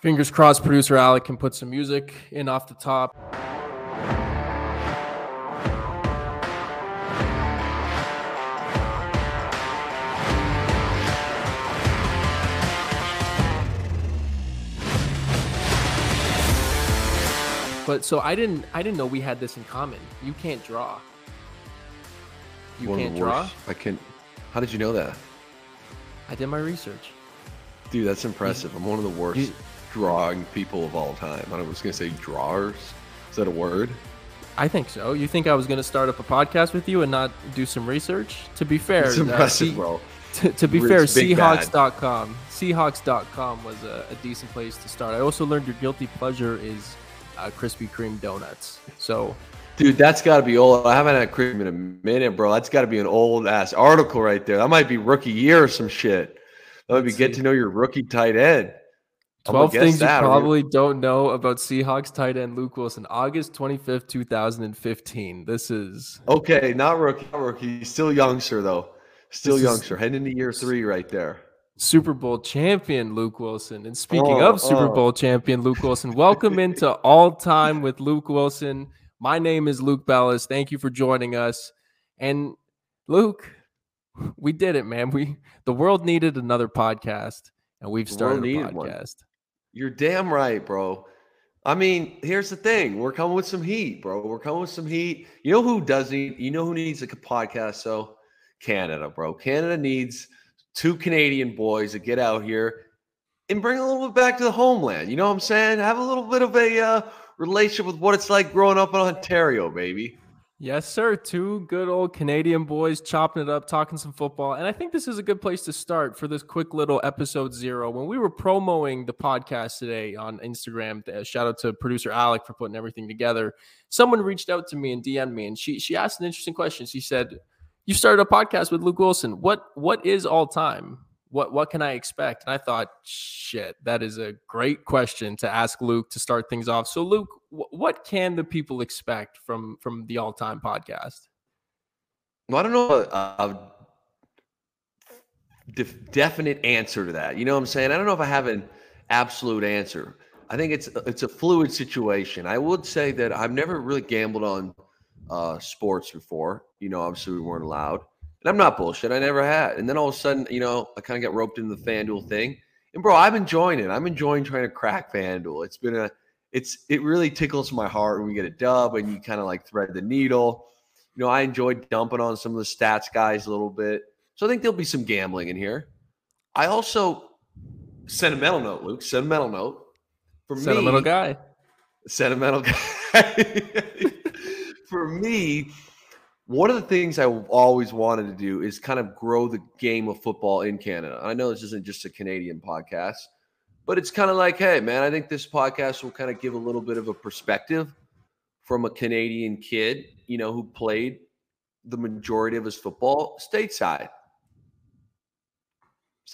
Fingers crossed, producer Alec can put some music in off the top. But so I didn't I didn't know we had this in common. You can't draw. You One can't draw? I can't. How did you know that, I did my research. dude? That's impressive. I'm one of the worst You- drawing people of all time. I was gonna say drawers. Is that a word? I think so. You think I was going to start up a podcast with you and not do some research? To be fair, It's uh, impressive, C- bro. to, to be It's fair. Seahawks.com. Seahawks.com was a, a decent place to start. I also learned your guilty pleasure is uh, Krispy Kreme donuts. So Dude, that's got to be old. I haven't had cream in a minute, bro. That's got to be an old ass article right there. That might be rookie year or some shit. That would be Let's get see. to know your rookie tight end. I'm gonna 12 things you probably don't know about Seahawks tight end Luke Willson. August 25th, 2015. This is Okay, not rookie, not rookie. Still youngster though. Still This youngster. Heading into year three right there. Super Bowl champion Luke Willson. And speaking Oh, of Super oh. Bowl champion Luke Willson, welcome into All Time with Luke Willson. My name is Luke Bellus. Thank you for joining us. And Luke, we did it, man. We the world needed another podcast, and we've started a podcast. one. You're damn right, bro. I mean, here's the thing. We're coming with some heat, bro. We're coming with some heat. You know who doesn't? You know who needs a podcast? So Canada, bro. Canada needs two Canadian boys to get out here and bring a little bit back to the homeland. You know what I'm saying? Have a little bit of a uh, relationship with what it's like growing up in Ontario, baby. Yes, sir. Two good old Canadian boys chopping it up, talking some football. And I think this is a good place to start for this quick little episode zero. When we were promoting the podcast today on Instagram, uh, shout out to producer Alec for putting everything together. Someone reached out to me and DM'd me, and she she asked an interesting question. She said, "You started a podcast with Luke Willson. What what is all time? What what can I expect?" And I thought, shit, that is a great question to ask Luke to start things off. So, Luke, wh- what can the people expect from from the all time podcast? Well, I don't know a, a def- definite answer to that. You know what I'm saying? I don't know if I have an absolute answer. I think it's it's a fluid situation. I would say that I've never really gambled on uh, sports before. You know, obviously we weren't allowed, I'm not bullshit. I never had. And then all of a sudden, you know, I kind of got roped into the FanDuel thing. And bro, I'm enjoying it. I'm enjoying trying to crack FanDuel. It's been a it's it really tickles my heart when we get a dub and you kind of like thread the needle you know, I enjoyed dumping on some of the stats guys a little bit. So I think there'll be some gambling in here. I also sentimental note, Luke, sentimental note. For Sentimental me, guy. sentimental guy. For me, one of the things I've always wanted to do is kind of grow the game of football in Canada. I know this isn't just a Canadian podcast, but it's kind of like, hey, man, I think this podcast will kind of give a little bit of a perspective from a Canadian kid, you know, who played the majority of his football stateside.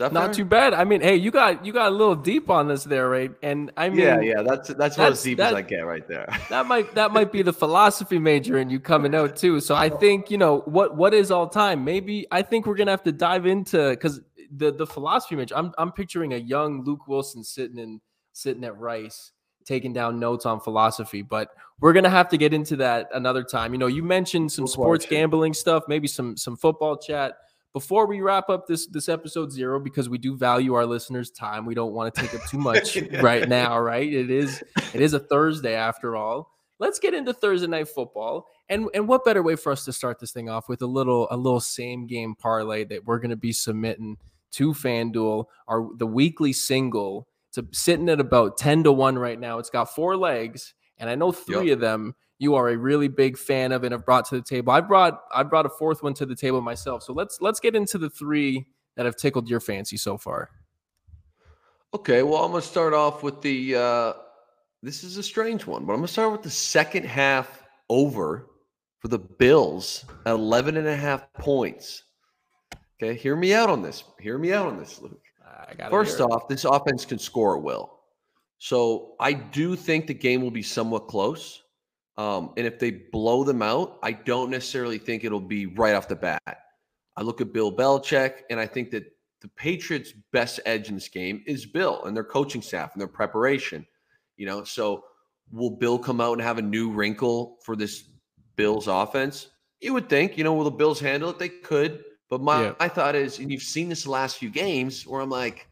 Not fair? too bad. I mean, hey, you got you got a little deep on this there, right? And I mean, yeah, yeah, that's that's, about as deep as I get right there. that might that might be the philosophy major in you coming out too. So I think you know what what is all time. Maybe I think we're gonna have to dive into because the the philosophy major. I'm I'm picturing a young Luke Willson sitting in sitting at Rice taking down notes on philosophy, but we're gonna have to get into that another time. You know, you mentioned some Football sports chat. gambling stuff, maybe some some football chat. Before we wrap up this this episode zero, because we do value our listeners' time, we don't want to take up too much right now, right? It is it is a Thursday after all. Let's get into Thursday night football. And and what better way for us to start this thing off with a little a little same game parlay that we're going to be submitting to FanDuel, our the weekly single. It's sitting at about 10 to 1 right now. It's got four legs, and I know three of them you are a really big fan of and have brought to the table. I brought I brought a fourth one to the table myself. So let's let's get into the three that have tickled your fancy so far. Okay, well, I'm to start off with the. Uh, this is a strange one, but I'm going to start with the second half over for the Bills at 11 and a half points. Okay, hear me out on this. Hear me out on this, Luke. I got First off, this offense can score at will. So I do think the game will be somewhat close. Um, and if they blow them out, I don't necessarily think it'll be right off the bat. I look at Bill Belichick, and I think that the Patriots' best edge in this game is Bill and their coaching staff and their preparation. You know, so will Bill come out and have a new wrinkle for this Bills offense? You would think, you know, will the Bills handle it? They could. But my, yeah. my thought is, and you've seen this the last few games where I'm like,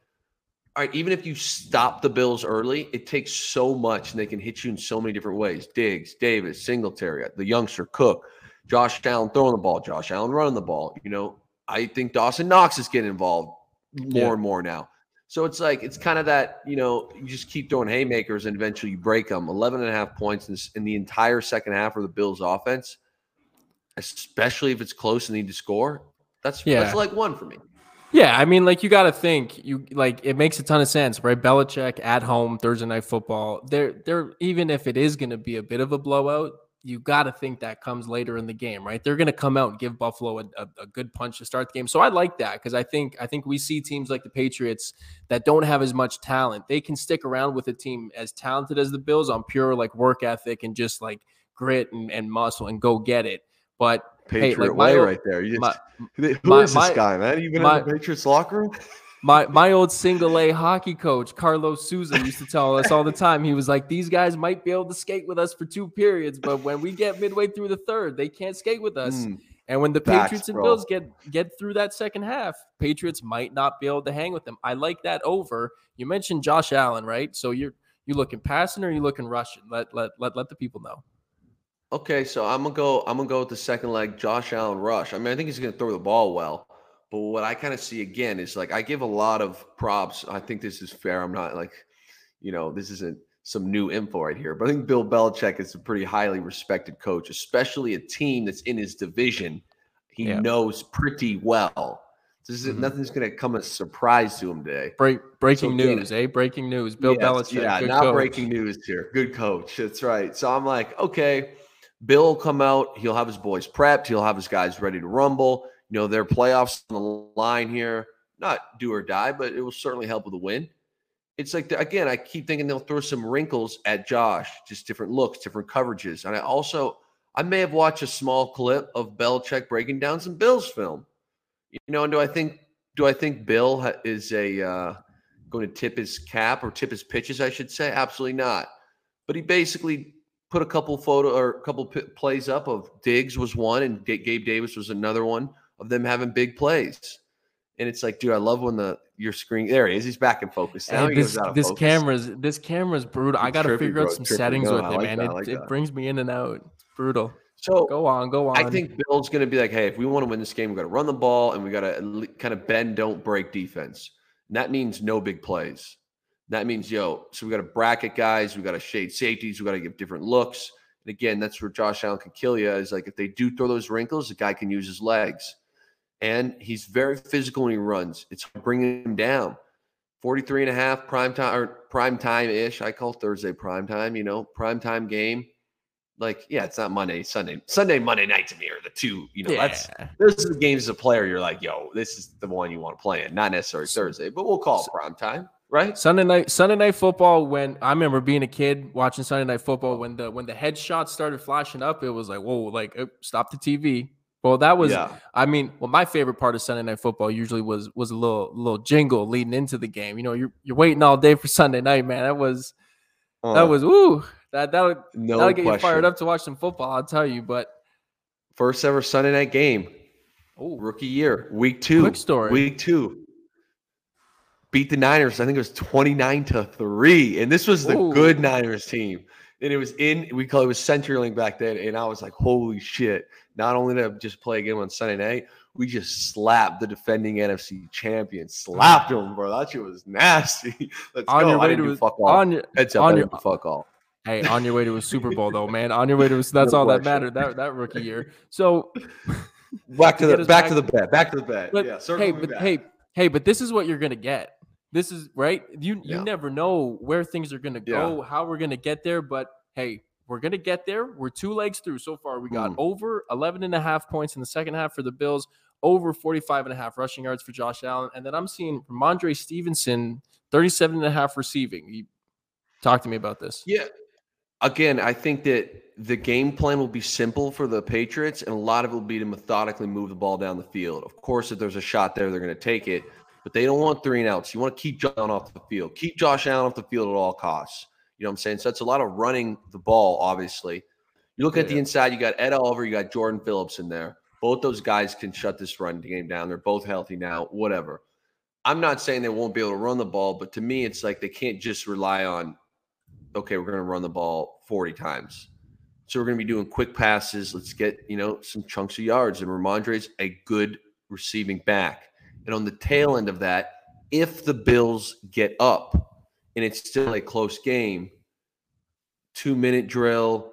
all right, even if you stop the Bills early, it takes so much and they can hit you in so many different ways. Diggs, Davis, Singletary, the youngster Cook, Josh Allen throwing the ball, Josh Allen running the ball. You know, I think Dawson Knox is getting involved more yeah. and more now. So it's like, it's kind of that, you know, you just keep throwing haymakers and eventually you break them. 11 and a half points in, in the entire second half of the Bills offense, especially if it's close and need to score. That's, yeah. that's like one for me. Yeah, I mean, like you got to think you like it makes a ton of sense, right? Belichick at home Thursday night football. They're they're even if it is going to be a bit of a blowout, you got to think that comes later in the game, right? They're going to come out and give Buffalo a, a, a, good punch to start the game. So I like that because I think I think we see teams like the Patriots that don't have as much talent. They can stick around with a team as talented as the Bills on pure like work ethic and just like grit and, and muscle and go get it. But Patriot hey, like way right there. You just, my, who my, is this my, guy, man? My, in the Patriots locker room? my my old single A hockey coach Carlos Souza used to tell us all the time. He was like, "These guys might be able to skate with us for two periods, but when we get midway through the third, they can't skate with us." Mm, and when the facts, Patriots and bro. Bills get get through that second half, Patriots might not be able to hang with them. I like that over. You mentioned Josh Allen, right? So you're you looking passing or you looking rushing? Let let let let the people know. Okay, so I'm gonna go. I'm gonna go with the second leg, Josh Allen rush. I mean, I think he's gonna throw the ball well. But what I kind of see again is like I give a lot of props. I think this is fair. I'm not like, you know, this isn't some new info right here. But I think Bill Belichick is a pretty highly respected coach, especially a team that's in his division. He yeah. knows pretty well. This is mm-hmm. nothing's going to come as a surprise to him today. Break, breaking so, news, eh? Breaking news. Bill yes, Belichick. Yeah, not coach. breaking news here. Good coach. That's right. So I'm like, okay, Bill will come out. He'll have his boys prepped. He'll have his guys ready to rumble. You know, their playoffs on the line here. Not do or die, but it will certainly help with a win. It's like, again, I keep thinking they'll throw some wrinkles at Josh, just different looks, different coverages. And I also, I may have watched a small clip of Belichick breaking down some Bills film. You know, and do I think, do I think Bill is a, uh, going to tip his cap or tip his pitches, I should say? Absolutely not. But he basically put a couple photo or a couple p- plays up of Diggs was one and Gabe Davis was another one of them having big plays. And it's like, dude, I love when the your screen there he is. He's back in focus now. this this focus. camera's this camera's brutal. It's I got to figure out some trippy. settings no, with it, man. It, like it brings me in and out. It's brutal. So go on, go on. I think Bill's going to be like, hey, if we want to win this game, we got to run the ball and we got to kind of bend, don't break defense. And that means no big plays. That means, yo, so we got to bracket guys, we got to shade safeties, we got to give different looks. And again, that's where Josh Allen can kill you. Is like if they do throw those wrinkles, the guy can use his legs and he's very physical when he runs. It's bringing him down. 43 and a half prime time or prime time ish. I call Thursday prime time, you know, prime time game. Like, yeah, it's not Monday, Sunday. Sunday, Monday night to me are the two, you know, yeah. that's those are the games as a player. You're like, yo, this is the one you want to play in, not necessarily Thursday, but we'll call it prime time. Right. Sunday night, Sunday night football. When I remember being a kid watching Sunday night football, when the when the headshots started flashing up, it was like, whoa, like stop the TV, well, that was yeah. I mean, well, my favorite part of Sunday night football usually was was a little little jingle leading into the game. You know, you're you're waiting all day for Sunday night, man. That was uh, that was woo. That that would no that'll get question. you fired up to watch some football, I'll tell you. But first ever Sunday night game. Oh, rookie year, week two. Quick story. Week two. Beat the Niners. I think it was 29 to 3. And this was the Ooh. good Niners team and it was in we call it was CenturyLink back then, and I was like, holy shit! Not only did I just play a game on Sunday night, we just slapped the defending NFC champion, slapped him, bro. That shit was nasty. Let's on go. Your way to fuck off. On your, Heads up, on your, fuck off. Hey, on your way to a Super Bowl though, man. On your way to a, that's all that mattered that that rookie year. So back to the back, back, to the bed. Back to the bed. But, yeah, hey, but back. hey, hey, but this is what you're gonna get. This is right. You you yeah. never know where things are gonna go, yeah. how we're gonna get there. But hey, we're gonna get there. We're two legs through so far. We got mm. over 11 and a half points in the second half for the Bills, over 45 and a half rushing yards for Josh Allen. And then I'm seeing Rhamondre Stevenson, 37 and a half receiving. You, talk to me about this. Yeah. Again, I think that the game plan will be simple for the Patriots, and a lot of it will be to methodically move the ball down the field. Of course, if there's a shot there, they're going to take it. But they don't want three and outs. You want to keep Josh Allen off the field. Keep Josh Allen off the field at all costs. You know what I'm saying? So that's a lot of running the ball, obviously. You look at the inside, you got Ed Oliver, you got Jordan Phillips in there. Both those guys can shut this run game down. They're both healthy now, whatever. I'm not saying they won't be able to run the ball, but to me, it's like they can't just rely on, okay, we're going to run the ball 40 times. So we're going to be doing quick passes. Let's get, you know, some chunks of yards. And Rhamondre's a good receiving back. And on the tail end of that, if the Bills get up and it's still a close game, two minute drill,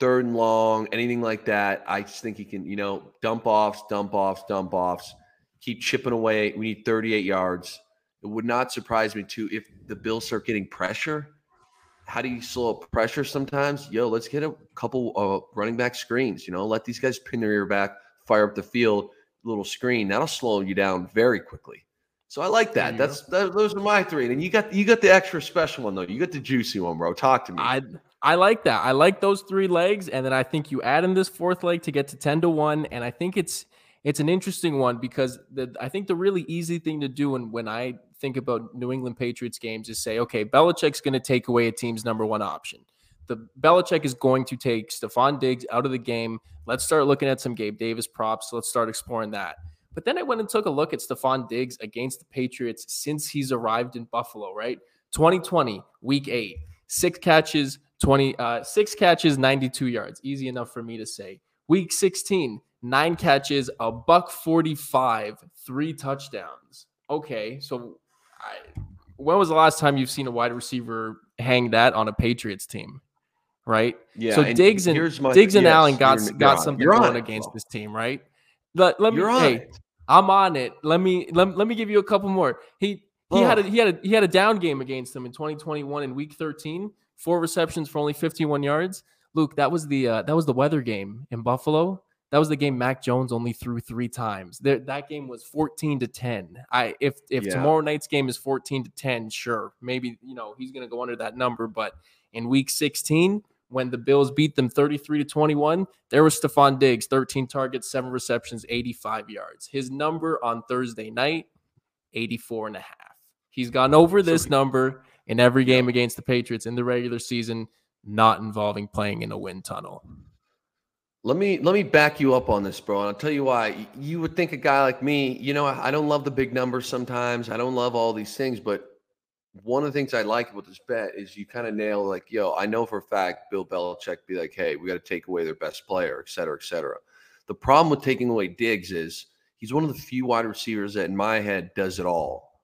third and long, anything like that, I just think he can, you know, dump offs, dump offs, dump offs, keep chipping away. We need 38 yards. It would not surprise me too if the Bills start getting pressure. How do you slow up pressure sometimes? Yo, let's get a couple of running back screens. You know, let these guys pin their ear back, fire up the field, little screen. That'll slow you down very quickly. So I like that. That's that, those are my three. And you got you got the extra special one though. You got the juicy one, bro. Talk to me. I I like that. I like those three legs, and then I think you add in this fourth leg to get to ten to one. And I think it's it's an interesting one because the I think the really easy thing to do, and when I think about New England Patriots games, is say, okay, Belichick's going to take away a team's number one option. The Belichick is going to take Stefon Diggs out of the game. Let's start looking at some Gabe Davis props. Let's start exploring that. But then I went and took a look at Stefon Diggs against the Patriots since he's arrived in Buffalo, right? 2020, week eight, six catches, 20, uh, six catches, 92 yards. Easy enough for me to say. Week 16, nine catches, a buck 45, three touchdowns. Okay, so I, when was the last time you've seen a wide receiver hang that on a Patriots team? Right. Yeah. So Diggs and my, Diggs and yes, Allen got got something going against this team, right? Let, let me. Hey, it. I'm on it. Let me let, let me give you a couple more. He he oh. had a he had a he had a down game against them in 2021 in week 13, four receptions for only 51 yards. Luke, that was the uh, that was the weather game in Buffalo. That was the game Mac Jones only threw three times. There, that game was 14 to 10. I if if yeah. tomorrow night's game is 14 to 10, sure, maybe you know he's gonna go under that number. But in week 16, when the Bills beat them 33 to 21, there was Stefon Diggs, 13 targets, seven receptions, 85 yards. His number on Thursday night, 84 and a half. He's gone over this number in every game against the Patriots in the regular season, not involving playing in a wind tunnel. Let me let me back you up on this, bro. And I'll tell you why. You would think a guy like me, you know, I don't love the big numbers sometimes. I don't love all these things, but one of the things I like about this bet is you kind of nail like, yo, I know for a fact Bill Belichick be like, hey, we got to take away their best player, et cetera, et cetera. The problem with taking away Diggs is he's one of the few wide receivers that, in my head, does it all.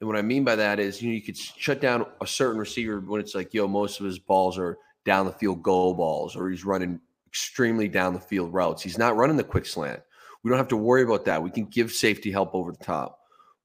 And what I mean by that is, you know, you could shut down a certain receiver when it's like, yo, most of his balls are down the field goal balls, or he's running extremely down the field routes. He's not running the quick slant. We don't have to worry about that. We can give safety help over the top.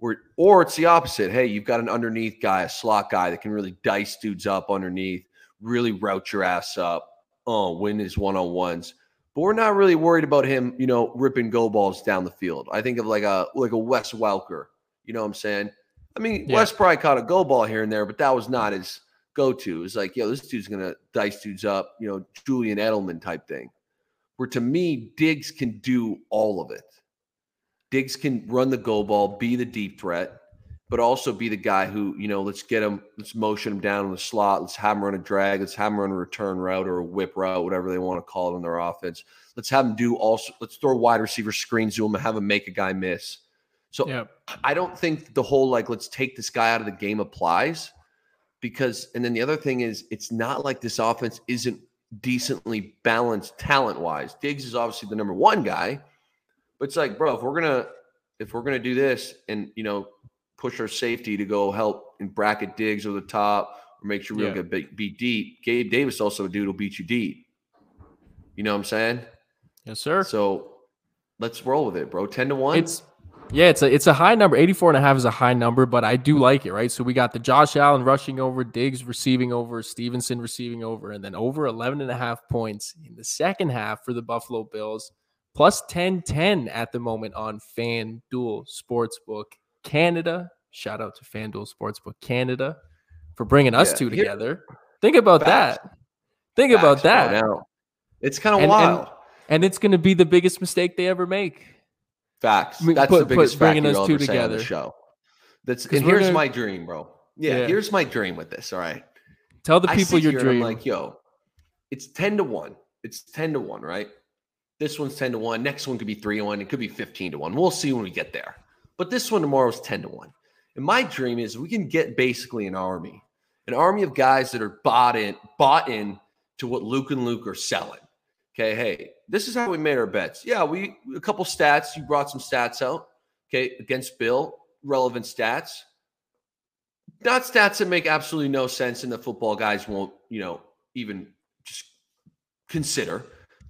Or, or it's the opposite. Hey, you've got an underneath guy, a slot guy that can really dice dudes up underneath, really route your ass up, oh, win his one on ones. But we're not really worried about him, you know, ripping go balls down the field. I think of like a like a Wes Welker. You know what I'm saying? I mean, yeah. Wes probably caught a go ball here and there, but that was not his go to. It's like, yo, this dude's gonna dice dudes up, you know, Julian Edelman type thing. Where to me, Diggs can do all of it. Diggs can run the go ball, be the deep threat, but also be the guy who, you know, let's get him, let's motion him down in the slot, let's have him run a drag, let's have him run a return route or a whip route, whatever they want to call it in their offense. Let's have him do also, let's throw wide receiver screens to him and have him make a guy miss. So yep. I don't think the whole like, let's take this guy out of the game applies because, and then the other thing is, it's not like this offense isn't decently balanced talent wise. Diggs is obviously the number one guy it's like, bro, if we're gonna if we're gonna do this and you know push our safety to go help and bracket Diggs over the top or make sure we yeah. don't get beat, deep, Gabe Davis also a dude will beat you deep. You know what I'm saying? Yes, sir. So let's roll with it, bro. 10 to 1. It's yeah, it's a it's a high number. 84 and a half is a high number, but I do like it, right? So we got the Josh Allen rushing over, Diggs receiving over, Stevenson receiving over, and then over 11 and a half points in the second half for the Buffalo Bills plus 1010 at the moment on FanDuel Sportsbook Canada. Shout out to FanDuel Sportsbook Canada for bringing us yeah, two together. Think about Facts. that. Think Facts about that. It's kind of wild. And, and it's going to be the biggest mistake they ever make. Facts. That's put, the biggest put, bringing us two together. show. That's and here's gonna- my dream, bro. Yeah, Yeah. here's my dream with this. All right. Tell the people your here and I'm dream. like, yo, it's 10 to 1. It's 10 to 1, right? This one's 10 to 1. Next one could be 3 to 1. It could be 15 to 1. We'll see when we get there. But this one tomorrow is 10 to 1. And my dream is we can get basically an army, an army of guys that are bought in, bought in to what Luke and Luke are selling. Okay, hey, this is how we made our bets. Yeah, we a couple stats. You brought some stats out. Okay, against Bill, relevant stats not stats that make absolutely no sense and the football guys won't, you know, even just consider.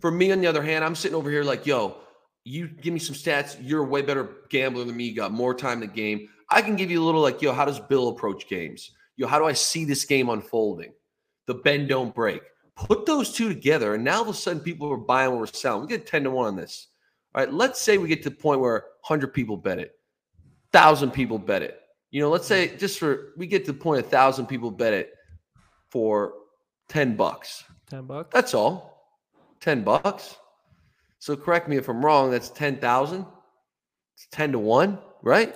For me, on the other hand, I'm sitting over here like, yo, you give me some stats. You're a way better gambler than me. You got more time in the game. I can give you a little like, yo, how does Bill approach games? Yo, how do I see this game unfolding? The bend don't break. Put those two together, and now all of a sudden people are buying what we're selling. We get 10 to 1 on this. All right, let's say we get to the point where 100 people bet it, 1,000 people bet it. You know, let's say just for we get to the point a thousand people bet it for 10 bucks. Ten bucks. That's all. 10 bucks. So correct me if I'm wrong, that's 10,000. It's 10 to 1, right?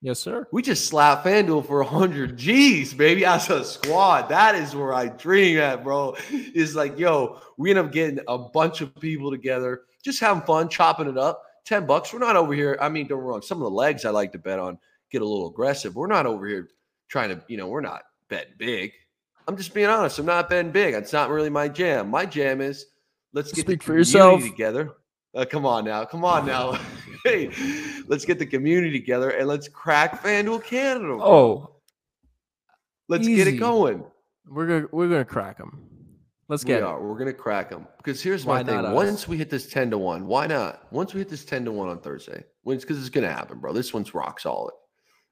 Yes, sir. We just slap FanDuel for 100 G's, baby, as a squad. That is where I dream at, bro. Is like, yo, we end up getting a bunch of people together, just having fun, chopping it up. 10 bucks. We're not over here. I mean, don't wrong. Some of the legs I like to bet on get a little aggressive. We're not over here trying to, you know, we're not betting big. I'm just being honest. I'm not betting big. It's not really my jam. My jam is let's get Speak the for yourself. together. Uh, come on now. Come on now. hey, let's get the community together and let's crack FanDuel Canada. bro. Oh, let's get it going. we're gonna we're gonna crack them. Let's We get it. are. We're gonna crack them because here's Why my thing. Once we hit this ten to one, why not? Once we hit this ten to one on Thursday, when because it's gonna happen, bro. This one's rock solid.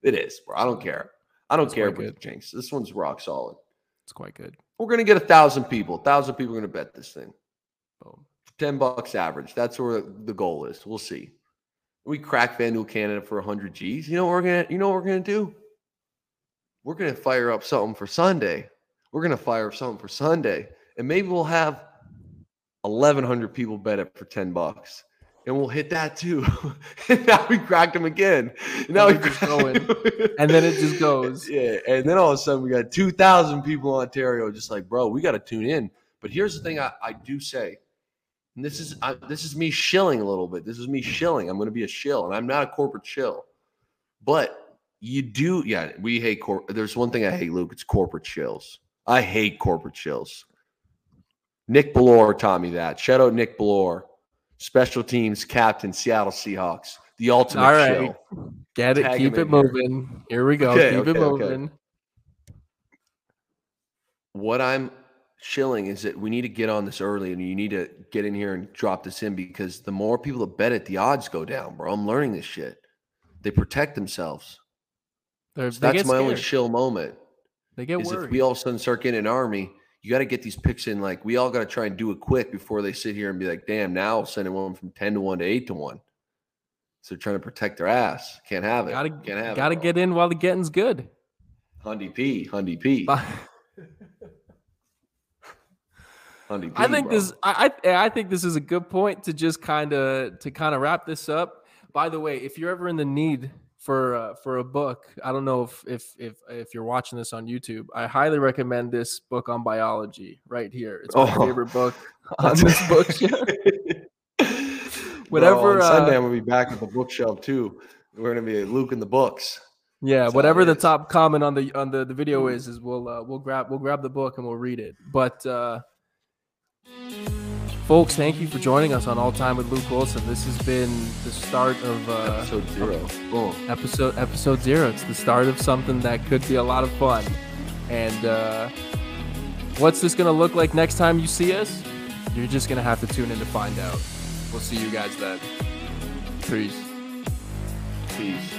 It is, bro. I don't care. I don't That's care about jinx. This one's rock solid. It's quite good. We're gonna get a thousand people. A thousand people are gonna bet this thing. Boom. Ten bucks average. That's where the goal is. We'll see. We crack FanDuel Canada for hundred G's. You know what we're gonna. You know what we're gonna do. We're gonna fire up something for Sunday. We're gonna fire up something for Sunday, and maybe we'll have eleven hundred people bet it for ten bucks, and we'll hit that too. and now we cracked them again. And now And we just going. And then it just goes. yeah, and then all of a sudden we got two thousand people in Ontario, just like, bro, we got to tune in. But here's the thing: I, I do say, and this is I, this is me shilling a little bit. This is me shilling. I'm going to be a shill, and I'm not a corporate shill. But you do, yeah. We hate corp. There's one thing I hate, Luke. It's corporate shills. I hate corporate shills. Nick Bellore taught me that. Shout out Nick Bellore, special teams captain, Seattle Seahawks, the ultimate All right. shill. Get it. Tag Keep it in here. moving. Here we go. Okay, Keep it okay, okay. moving. what I'm shilling is that we need to get on this early and you need to get in here and drop this in because the more people that bet it, the odds go down, bro. I'm learning this shit. They protect themselves. So that's my only shill moment. They get Is worried. if we all of a sudden start getting an army, you got to get these picks in. Like we all got to try and do it quick before they sit here and be like, "Damn, now I'll send it one from ten to one to eight to one." So they're trying to protect their ass. Can't have it. gotta Can't have gotta it. get in while the getting's good. Hundy P. Hundy P. But Hundy P. I think bro. this I, I I think this is a good point to just kind of to kind of wrap this up. By the way, if you're ever in the need for uh, for a book, I don't know if if if if you're watching this on YouTube, I highly recommend this book on biology right here. It's my Oh. favorite book on this bookshelf. Whatever. Whatever, on Sunday, uh, I'm gonna be back at the bookshelf too. We're gonna be Luke in the books. Yeah, That's whatever the top comment on the on the, the video is is we'll uh, we'll grab we'll grab the book and we'll read it. But uh folks, thank you for joining us on All Time with Luke Willson. This has been the start of uh Episode zero. Episode episode 0. It's the start of something that could be a lot of fun. And uh what's this going to look like next time you see us? You're just going to have to tune in to find out. We'll see you guys then. Peace. Peace.